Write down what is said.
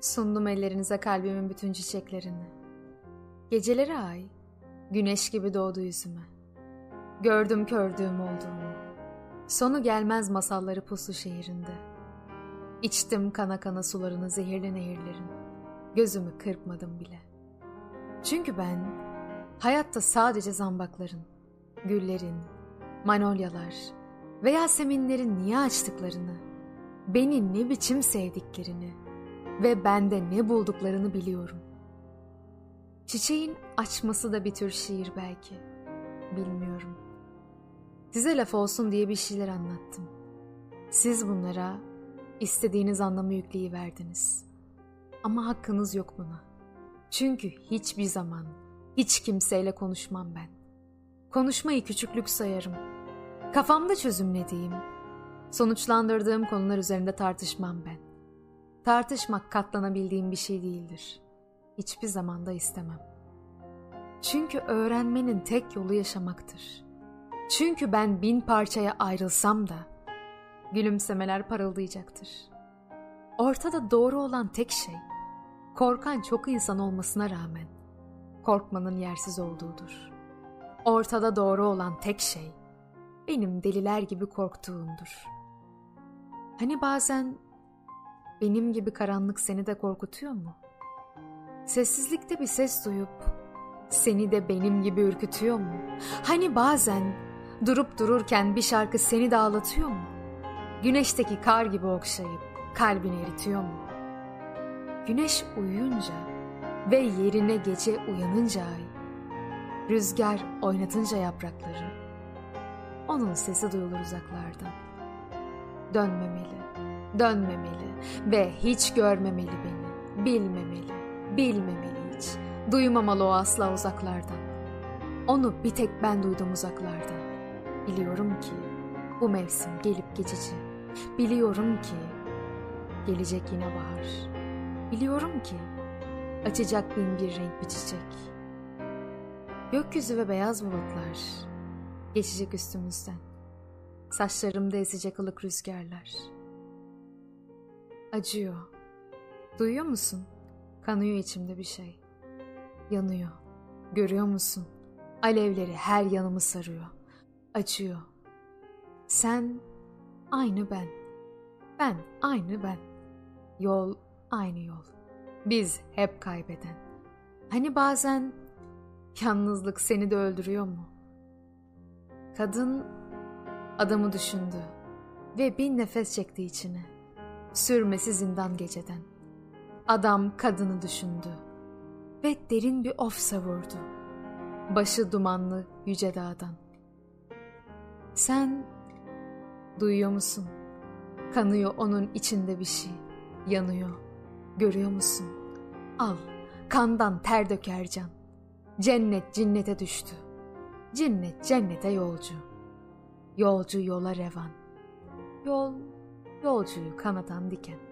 Sundum ellerinize kalbimin bütün çiçeklerini. Geceleri ay, güneş gibi doğdu yüzüme. Gördüm kördüğüm olduğumu. Sonu gelmez masalları puslu şehirinde. İçtim kana kana sularını zehirli nehirlerin. Gözümü kırpmadım bile. Çünkü ben hayatta sadece zambakların, güllerin, manolyalar ve yaseminlerin niye açtıklarını, beni ne biçim sevdiklerini ve bende ne bulduklarını biliyorum. Çiçeğin açması da bir tür şiir belki. Bilmiyorum. Size laf olsun diye bir şeyler anlattım. Siz bunlara istediğiniz anlamı verdiniz. Ama hakkınız yok buna. Çünkü hiçbir zaman hiç kimseyle konuşmam ben. Konuşmayı küçüklük sayarım. Kafamda çözümlediğim, sonuçlandırdığım konular üzerinde tartışmam ben. Tartışmak katlanabildiğim bir şey değildir. Hiçbir zamanda istemem. Çünkü öğrenmenin tek yolu yaşamaktır. Çünkü ben bin parçaya ayrılsam da gülümsemeler parıldayacaktır. Ortada doğru olan tek şey, korkan çok insan olmasına rağmen korkmanın yersiz olduğudur. Ortada doğru olan tek şey, benim deliler gibi korktuğumdur. Hani bazen benim gibi karanlık seni de korkutuyor mu? Sessizlikte bir ses duyup seni de benim gibi ürkütüyor mu? Hani bazen durup dururken bir şarkı seni de ağlatıyor mu? Güneşteki kar gibi okşayıp kalbini eritiyor mu? Güneş uyuyunca ve yerine gece uyanınca ay, rüzgar oynatınca yaprakları, onun sesi duyulur uzaklardan. Dönmemeli, dönmemeli ve hiç görmemeli beni, bilmemeli, bilmemeli hiç. Duymamalı o asla uzaklardan. Onu bir tek ben duydum uzaklardan. Biliyorum ki bu mevsim gelip geçici. Biliyorum ki gelecek yine bahar. Biliyorum ki açacak bin bir renk bir çiçek. Gökyüzü ve beyaz bulutlar geçecek üstümüzden. Saçlarımda esecek ılık rüzgarlar. Acıyor. Duyuyor musun? Kanıyor içimde bir şey. Yanıyor. Görüyor musun? Alevleri her yanımı sarıyor. Acıyor. Sen aynı ben. Ben aynı ben. Yol aynı yol. Biz hep kaybeden. Hani bazen yalnızlık seni de öldürüyor mu? Kadın adamı düşündü ve bin nefes çekti içine. Sürmesi zindan geceden. Adam kadını düşündü ve derin bir of savurdu. Başı dumanlı yüce dağdan. Sen duyuyor musun? Kanıyor onun içinde bir şey. Yanıyor. Görüyor musun? Al, kandan ter döker can. Cennet cinnete düştü. Cennet cennete yolcu. Yolcu yola revan. Yol, yolcuyu kanatan diken.